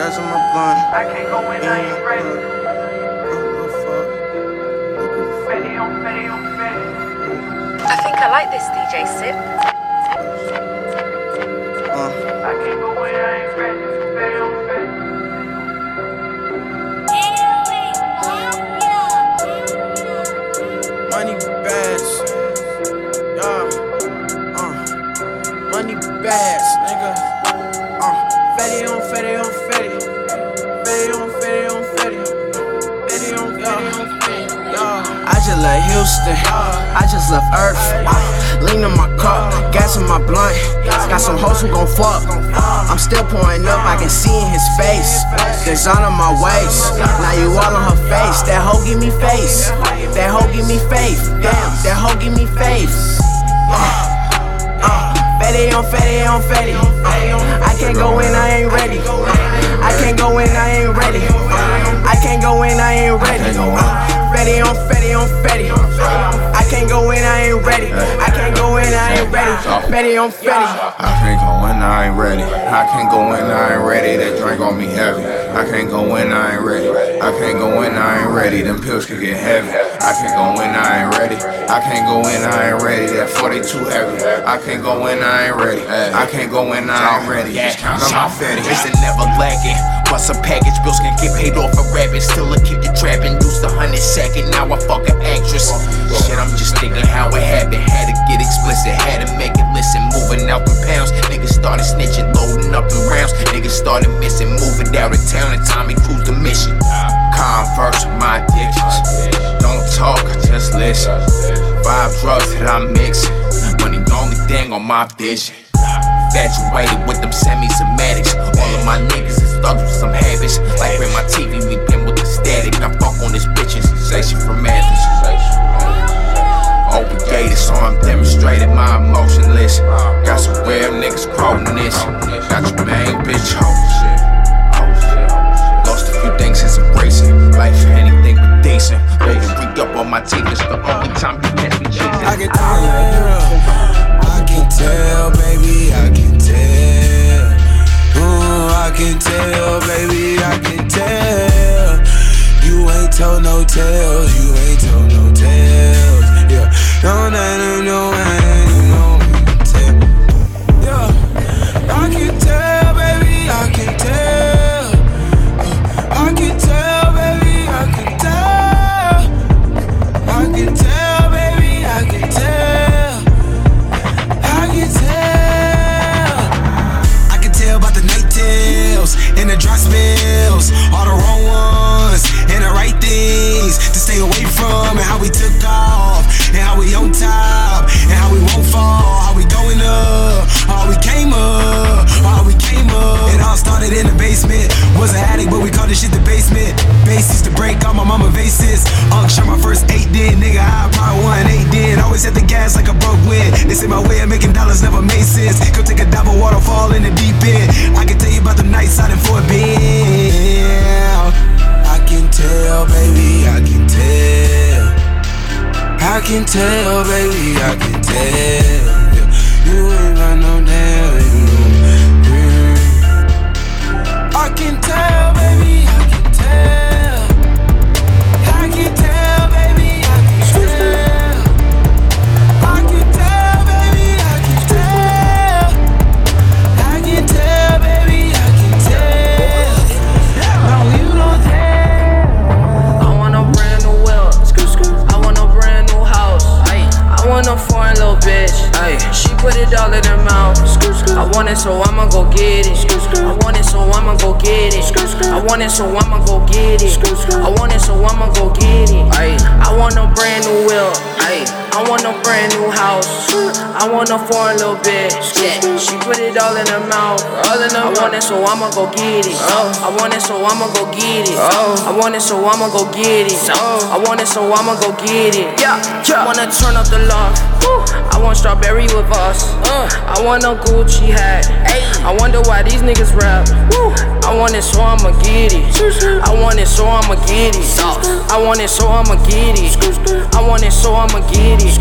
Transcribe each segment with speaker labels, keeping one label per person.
Speaker 1: Gas on my blunt.
Speaker 2: I can't go in, I ain't ready. Fetty on Fetty on Fetty.
Speaker 3: I think I like this DJ Sip.
Speaker 1: Uh,
Speaker 2: I can't go in, I ain't ready. Fetty on Fetty.
Speaker 1: money bags. Yeah. Uh, money bags, Yeah. I just left Houston. I just left Earth. Lean in my cup, gas in my blunt. Got some hoes who gon' fuck. I'm still pouring up, I can see in his face. Design on my waist. Now you all on her face. That hoe give me face. That hoe give me faith. Damn, that hoe give me faith. Uh, uh, fatty on fatty on fatty. Uh, I can't go in, I ain't ready. I can't go in, I ain't ready. I can't go in, I ain't ready. Uh, Fatty on fatty on fatty. Uh, I can't go in, I ain't ready. I can't go in, I ain't ready. Fatty on fatty.
Speaker 4: I can't go in, I ain't ready. I can't go in, I ain't ready. That drink on me heavy. I can't go in, I ain't ready. I can't go in, I ain't ready. Them pills could get heavy. I can't go in, I ain't ready. I can't go in, I ain't ready. That 40 too heavy. I can't go in, I ain't ready. I can't go in, I ain't ready. Just count on my fatty.
Speaker 5: It's a never lagging. Bust a package, bills can get paid off a rabbit. Still a kid to trapping. Used a hundred second, now I fuck an actress. Shit, I'm just thinking how it happened. Had to get explicit, had to make it listen. Moving out the pounds, niggas started snitching, loading up the rounds. Niggas started missing, moving out of town, and Tommy cruised the mission. Converse my addictions. Don't talk, just listen. Five drugs that I'm mixing. Only thing on my vision. Infatuated with them semi-somatics. All of my niggas is thugs with some habits. Like when my TV we been with the static. I fuck on this bitch Say she from Athens. Obligated, so I'm demonstrating my emotionless. Got some real niggas quoting this. Got your main bitch hoe. Lost a few things since embracing life, anything but decent. Baby, re up on my teeth, it's the only time you catch me
Speaker 6: tales, you ain't told no tales. Yeah, no, no, no, no, know. Yeah, I can tell, baby, I can tell. Uh, I can tell, baby, I can tell. I can tell, baby, I can tell. I can tell. I can the night tales and the dry spells, all the wrong ones and the right things to stay away from, and how we took off, and how we on top, and how we won't fall, how we going up, how we came up, how we came up. It all started in the basement. Was an addict, but we called this shit the basement. Bases to break all my mama vases. Unc shot my first eight then, nigga. I probably won eight then. Always at the gas like a broke wind. They say my way of making dollars never made sense. Go take a dive of waterfall in the deep end. I can tell you about the nights out in Fort Bend. I can tell, baby, I can tell. I can tell, baby, I can tell.
Speaker 7: Put it all in her mouth. I want it, so I'ma go get it. I want it, so I'ma go get it. I want it, so I'ma go get it. I want it, so I'ma go get it. I want a brand new wheel. I want a brand new house. I want a foreign little bitch. She put it all in her mouth. I want it, so I'ma go get it. I want it, so I'ma go get it. I want it, so I'ma go get it. I want it, so I'ma go get it. Yeah, I wanna turn up the love. I want strawberry with us. I want a Gucci hat. I wonder why these niggas rap. I want it, so I'ma get it. I want it, so I'ma get it. I want it, so I'ma get it. I want it, so I'ma get it.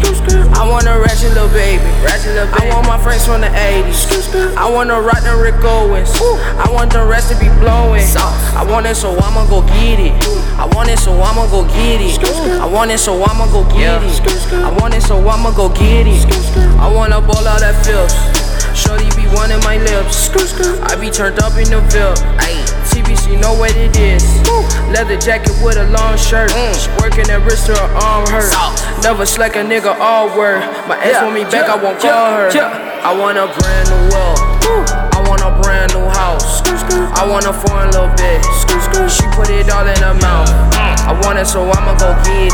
Speaker 7: I want a ratchet little baby. Ratchet little baby. I want my friends from the 80s. I want to rock the Rick Owens. I want the rest to be blowing. I want it, so I'ma go get it. I want it, so I'ma go get it. I want it, so I'ma go get it. I want it, so I'ma go get it. I wanna ball out that filth. Shorty be wanting my lips. I be turned up in the Ville. Ayy, TBC know what it is. Leather jacket with a long shirt. She working that wrist her arm hurt. Never slack a nigga all word. My ex want me back, I won't call her. I want a brand new world. I want a brand new house. I want a foreign little bitch. She put it all in her mouth. Mm. I want it, so I'ma go get it.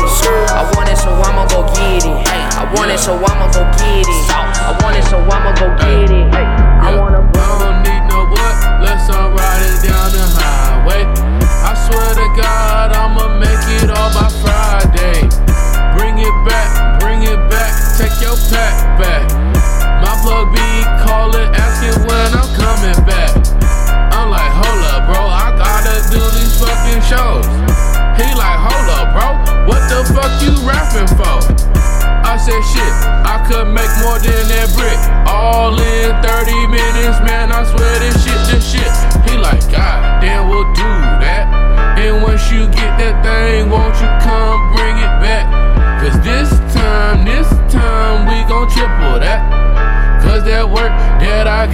Speaker 7: I want it, so I'ma go get it. Mm. I want it, so I'ma go get it. I want it, so I'ma go get it. I want a
Speaker 8: I don't need no what, let's all ride it down the highway. I swear to God, I'ma make it all by Friday. Bring it back, bring it back, take your pack back. My plug be calling, asking when I'm coming back.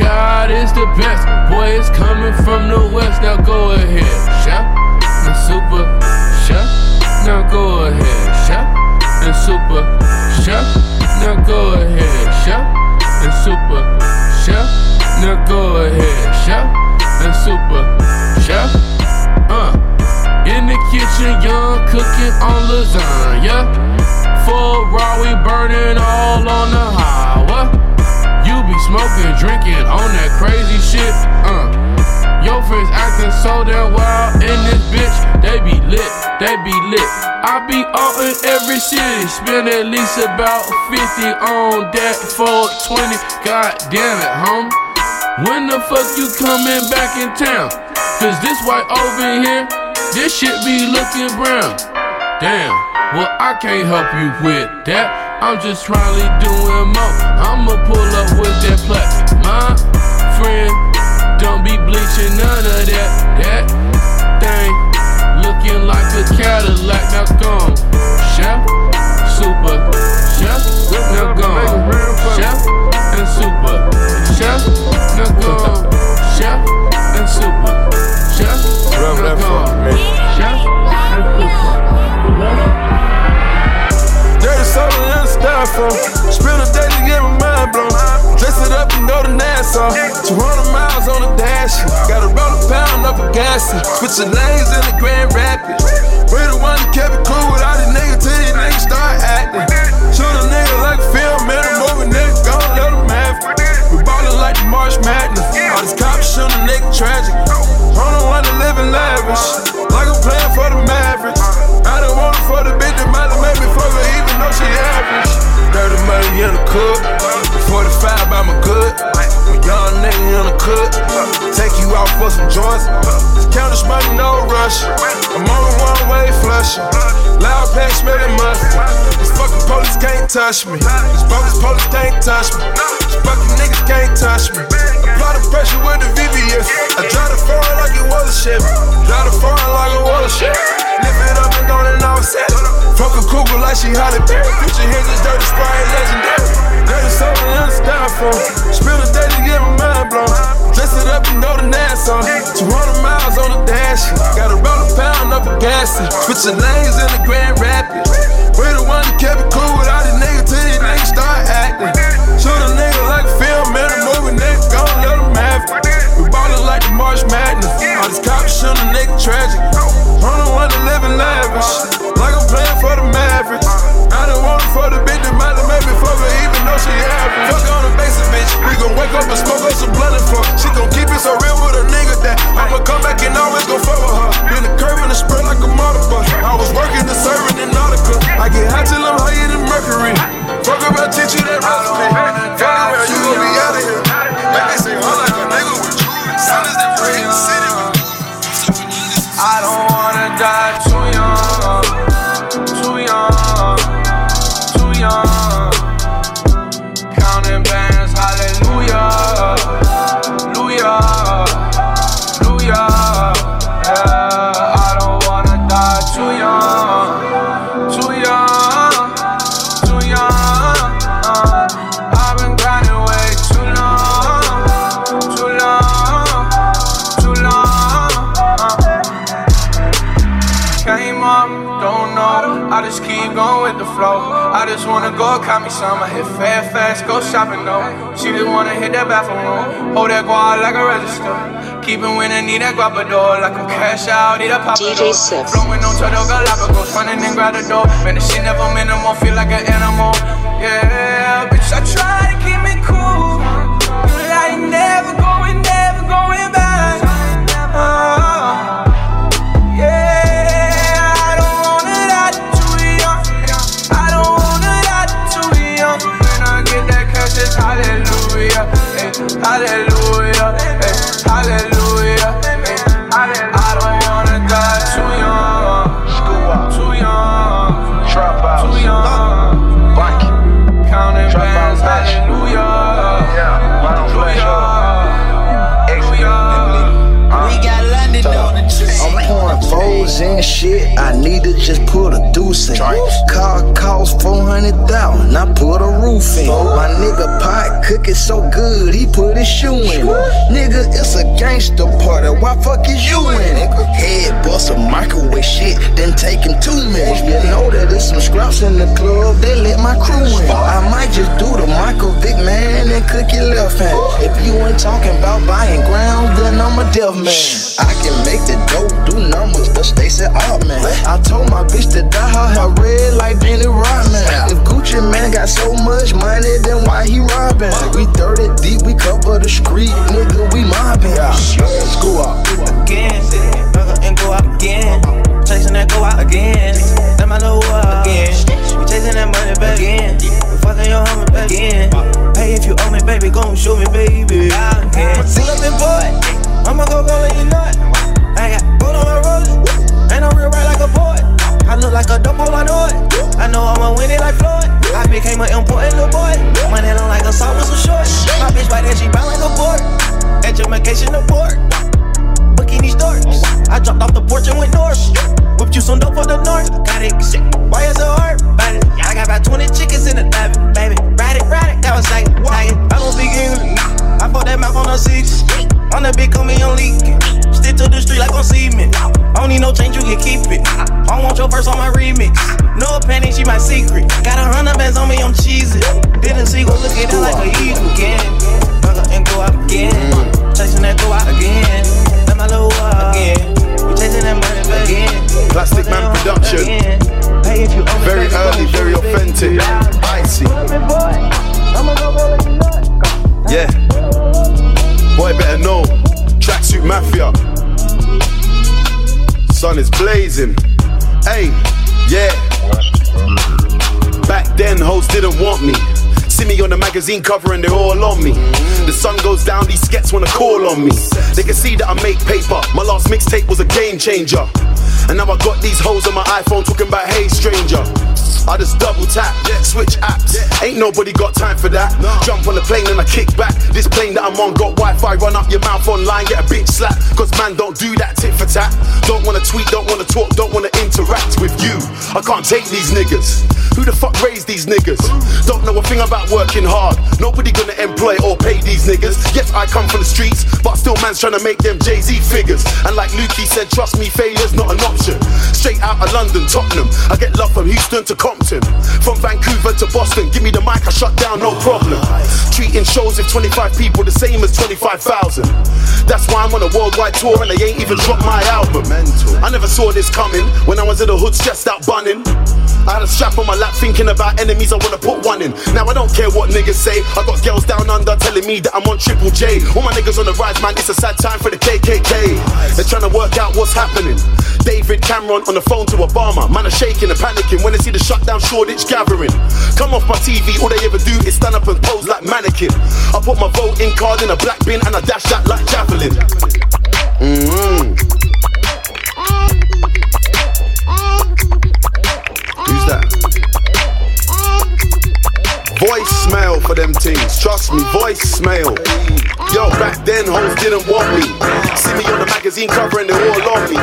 Speaker 8: I is the best. Boy, it's coming from the west. Now go ahead, chef. The super chef. Now go ahead, chef. And super chef. Now go ahead, chef. And super chef. Now go ahead, chef. And super chef. Uh. In the kitchen, young cooking on lasagna. Full raw, we burning all on the drinking on that crazy shit. Uh. Your friends acting so damn wild in this bitch. They be lit, they be lit. I be out in every city. Spend at least about 50 on that 420. God damn it, homie. When the fuck you coming back in town? Cause this white over here, this shit be looking brown. Damn, well I can't help you with that. I'm just trying doing more. I'ma pull up with that plat. My friend, don't be bleaching none of that. That thing looking like a Cadillac. Now gone, chef,
Speaker 9: 200 miles on the dash. Gotta roll a pound up a gas. Switching lanes in the Grand Rapids. We the one that kept it cool with all these niggas till these niggas start acting. Shoot a nigga like a film in a movie, nigga, gon' let him have it. We ballin' like the March Madness. All these cops shoot a nigga tragic. I don't wanna live in lavish. Like I'm playing for the Mavericks. I don't want it for the bitch that might have made me fuck her even though she average. Rush. I'm on the one way flushing. Loud pack smelling mustard. These fucking police can't touch me. These bogus police can't touch me. These fucking niggas can't touch me. Apply the pressure with the VVS. I drive the foreign like it was a Chevy. Drive the foreign like it was a Chevy. Lift it up and go and offset it. Fuck a cougar like she Halle Berry. Future hits is dirty sprite legendary. Dirty soda in the styrofoam. Spill a day to get my mind blown. Dress it up and go to Nassau. 200 miles on the dash. Gotta roll a pound up a gas. Switching lanes in the Grand Rapids. We the one that kept it cool with all these niggas till these niggas start acting. Shoot a nigga like a film in a movie, nigga, gon' let him have it. We ballin' like the March Madness. All these cops shoot a nigga tragic. I don't wanna live in lavish. Like I'm playing for the Mavericks. I don't want it for the bitch that might have made me fuck her even though she average. Fuck on the. We gon' wake up and smoke up some blunt and fuck. She gon' keep it so real with a nigga that I'ma come back and always gon' fuck with her. Been the curve and the spread like a bus. I was working
Speaker 2: just wanna go call me some. I hit fast, fast, go shopping though. She just wanna hit that bathroom. Hold that guard like a register. Keep it when I need that guapador. Like I'm cash out, need a pop
Speaker 10: DJ Sif.
Speaker 2: Flowing on Galapagos, running and grab the door. Man, the shit never minimal, feel like an animal. Yeah, bitch, I try to keep me cool. But I ain't never going, never going back. Oh.
Speaker 11: 400,000. I put a roof in. My nigga pot cooking so good, he put his shoe in. Nigga, it's a gangster party. Why fuck is you in it? Head bust a microwave shit, then him two minutes. You know that there's some scraps in the club, they let my crew in. I might just do the Michael Vick man and cook your left hand. If you ain't talking about buying ground, then I'm a deaf man. I can make the dope do numbers, but Stacey Altman. I told my bitch to dye her hair red like Dennis Rodman. If Gucci Mane got so much money, then why he robbing? We 30 deep, we cover the street, nigga, we mobbing. School up.
Speaker 3: again. Fuck up and go out again. Chasing that go out again. That my little up again. We chasing that money back again. We fucking your homie back again. Hey, if you owe me, baby, gon' show me, baby. Again. Pull up and boy. I'ma go go let you know. Like a double, I know it. I know I'ma win it like Floyd. I became an important little boy. Money don't like a salt with some shorts. My bitch white and she brown like a board. Education report bikini stores. I dropped off the porch and went north. Whipped you some dope for the north. Got it, shit. Why is it hard? It. I got about 20 chickens in the oven, baby. Ride it, ride it. That was like. I don't speak English. I put that mouth on a six. Big, call me on leaking. Stick to the street like on cement. I don't need no change, you can keep it. I want your verse on my remix. No panic, she my secret. Got a hundred bands on me, I'm cheesy. Didn't see, go look at that like a eagle again. Up and go out again. Chasing that go out again. Let my little again. We chasing that money back again.
Speaker 12: Plastic Man production.
Speaker 3: Hey, if you
Speaker 12: Very early, very
Speaker 3: show me, baby.
Speaker 12: authentic. Icy. Sun is blazing. Hey, yeah. Back then, hoes didn't want me. See me on the magazine cover and they're all on me. The sun goes down, these skets wanna call on me. They can see that I make paper. My last mixtape was a game changer. And now I got these hoes on my iPhone talking about hey stranger. I just double tap, switch apps. Ain't nobody got time for that. Jump on the plane and I kick back. This plane that I'm on got Wi-Fi. Run up your mouth online, get a bitch slap. Cause man don't do that tit for tat. Don't wanna tweet, don't wanna talk, don't wanna interact with you. I can't take these niggas. Who the fuck raised these niggas? Don't know a thing about working hard. Nobody gonna employ or pay these niggas. Yes, I come from the streets, but still man's trying to make them Jay-Z figures. And like Lukey said, trust me, failure's not an option. Straight out of London, Tottenham. I get love from Houston to Compton. From Vancouver to Boston, give me the mic, I shut down, no problem. Treating shows with 25 people the same as 25,000. That's why I'm on a worldwide tour and they ain't even dropped my album. I never saw this coming when I was in the hood stressed out bunning. I had a strap on my lap thinking about enemies I wanna put one in. Now I don't care what niggas say. I got girls down under telling me that I'm on Triple J. All my niggas on the rise, man, it's a sad time for the KKK. They're trying to work out what's happening. David Cameron on the phone to Obama. Man are shaking and panicking when they see the shutdown Shoreditch gathering. Come off my TV, all they ever do is stand up and pose like mannequin. I put my voting card in a black bin and I dash that like javelin. Mm-hmm. That? Voicemail for them things. Trust me, voicemail. Yo, back then hoes didn't want me. See me on the magazine cover and they're all on me.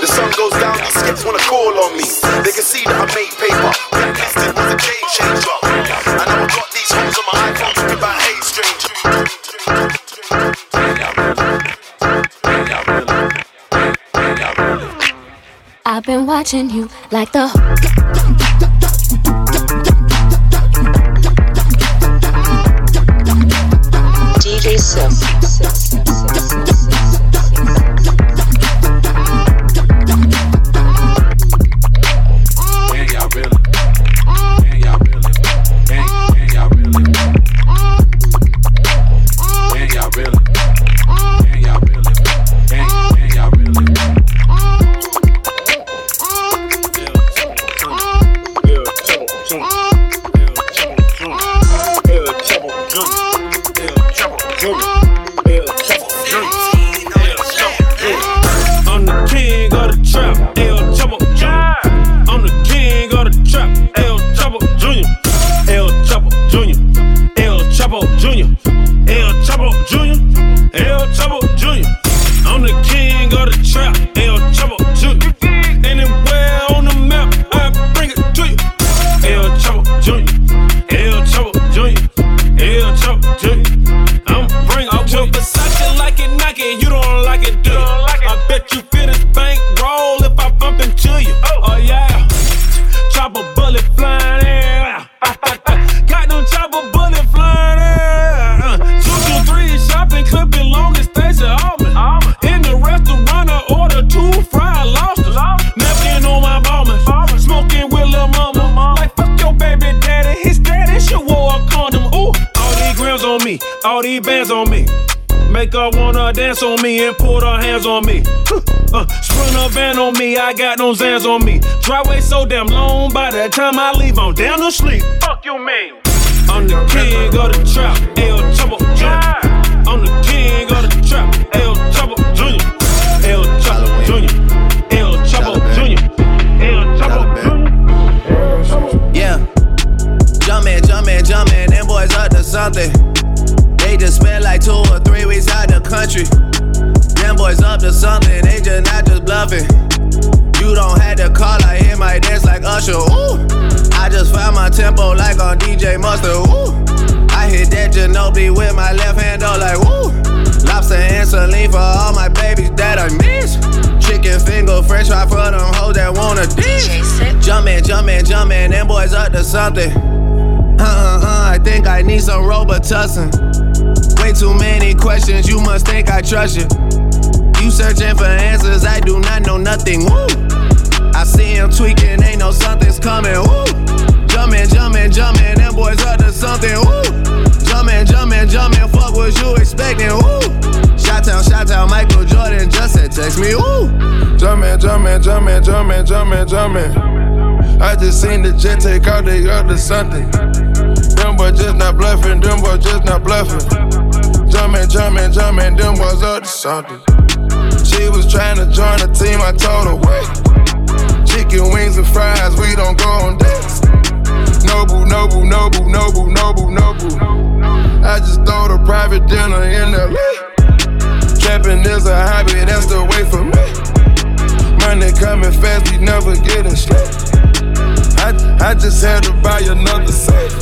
Speaker 12: The sun goes down, these skits wanna call on me. They can see that I made paper. Blacklisted was a game changer. And now I got these hoes on my iPhone talking about hey stranger.
Speaker 13: I've been watching you like the
Speaker 3: DJ
Speaker 14: Jr. El Chapo Jr. I'm the king of the trap, All these bands on me. Make her wanna dance on me and put her hands on me. Uh, Sprinter van on me, I got no Zans on me. Driveway so damn long, by the time I leave, I'm down to sleep. Fuck you, man. I'm the king of the trap, El Chapo Jr. I'm the king of the trap, El Chapo Jr. El Chapo Jr. El Chapo Jr. El Chapo Jr.
Speaker 15: Yeah. Jumpin', jumpin', jumpin', them boys up to something. They just spent like two or three weeks out the country. Them boys up to something, they just not just bluffing. You don't have to call, I hear my dance like Usher. Ooh. I just found my tempo like on DJ Mustard. Ooh. I hit that Ginobili with my left hand, though, like woo. Lobster and saline for all my babies that I miss. Chicken finger, french fry for them hoes that wanna dish. Jumpin', jumpin', jumpin', them boys up to something. Uh uh uh, I think I need some Robitussin. Way too many questions, you must think I trust you. You searching for answers, I do not know nothing. Woo! I see him tweaking, ain't no something's coming. Woo! Jumpin', jumpin', jumpin', them boys up to something. Woo! Jumpin', jumpin', jumpin', fuck what you expecting. Woo! Shot town, shot town, Michael Jordan just said text me. Woo!
Speaker 9: Jumpin', jumpin', jumpin', jumpin', jumpin', jumpin'. I just seen the jet take out, up to something. Them boys just not bluffing, them boys just not bluffing. Jumpin', jumpin', jumpin', them boys up to something. She was trying to join the team, I told her wait. Chicken wings and fries, we don't go on dates. Noble, noble, noble, noble, noble, noble. I just throw the private dinner in LA. Trapping is a hobby, that's the way for me. Money coming fast, we never getting straight. I, I just had to buy another safe.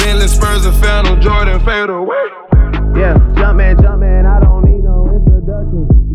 Speaker 9: Bentley Spurs and Phantom Jordan fade away.
Speaker 15: Yeah, jumpin', jumpin', I don't need no introduction.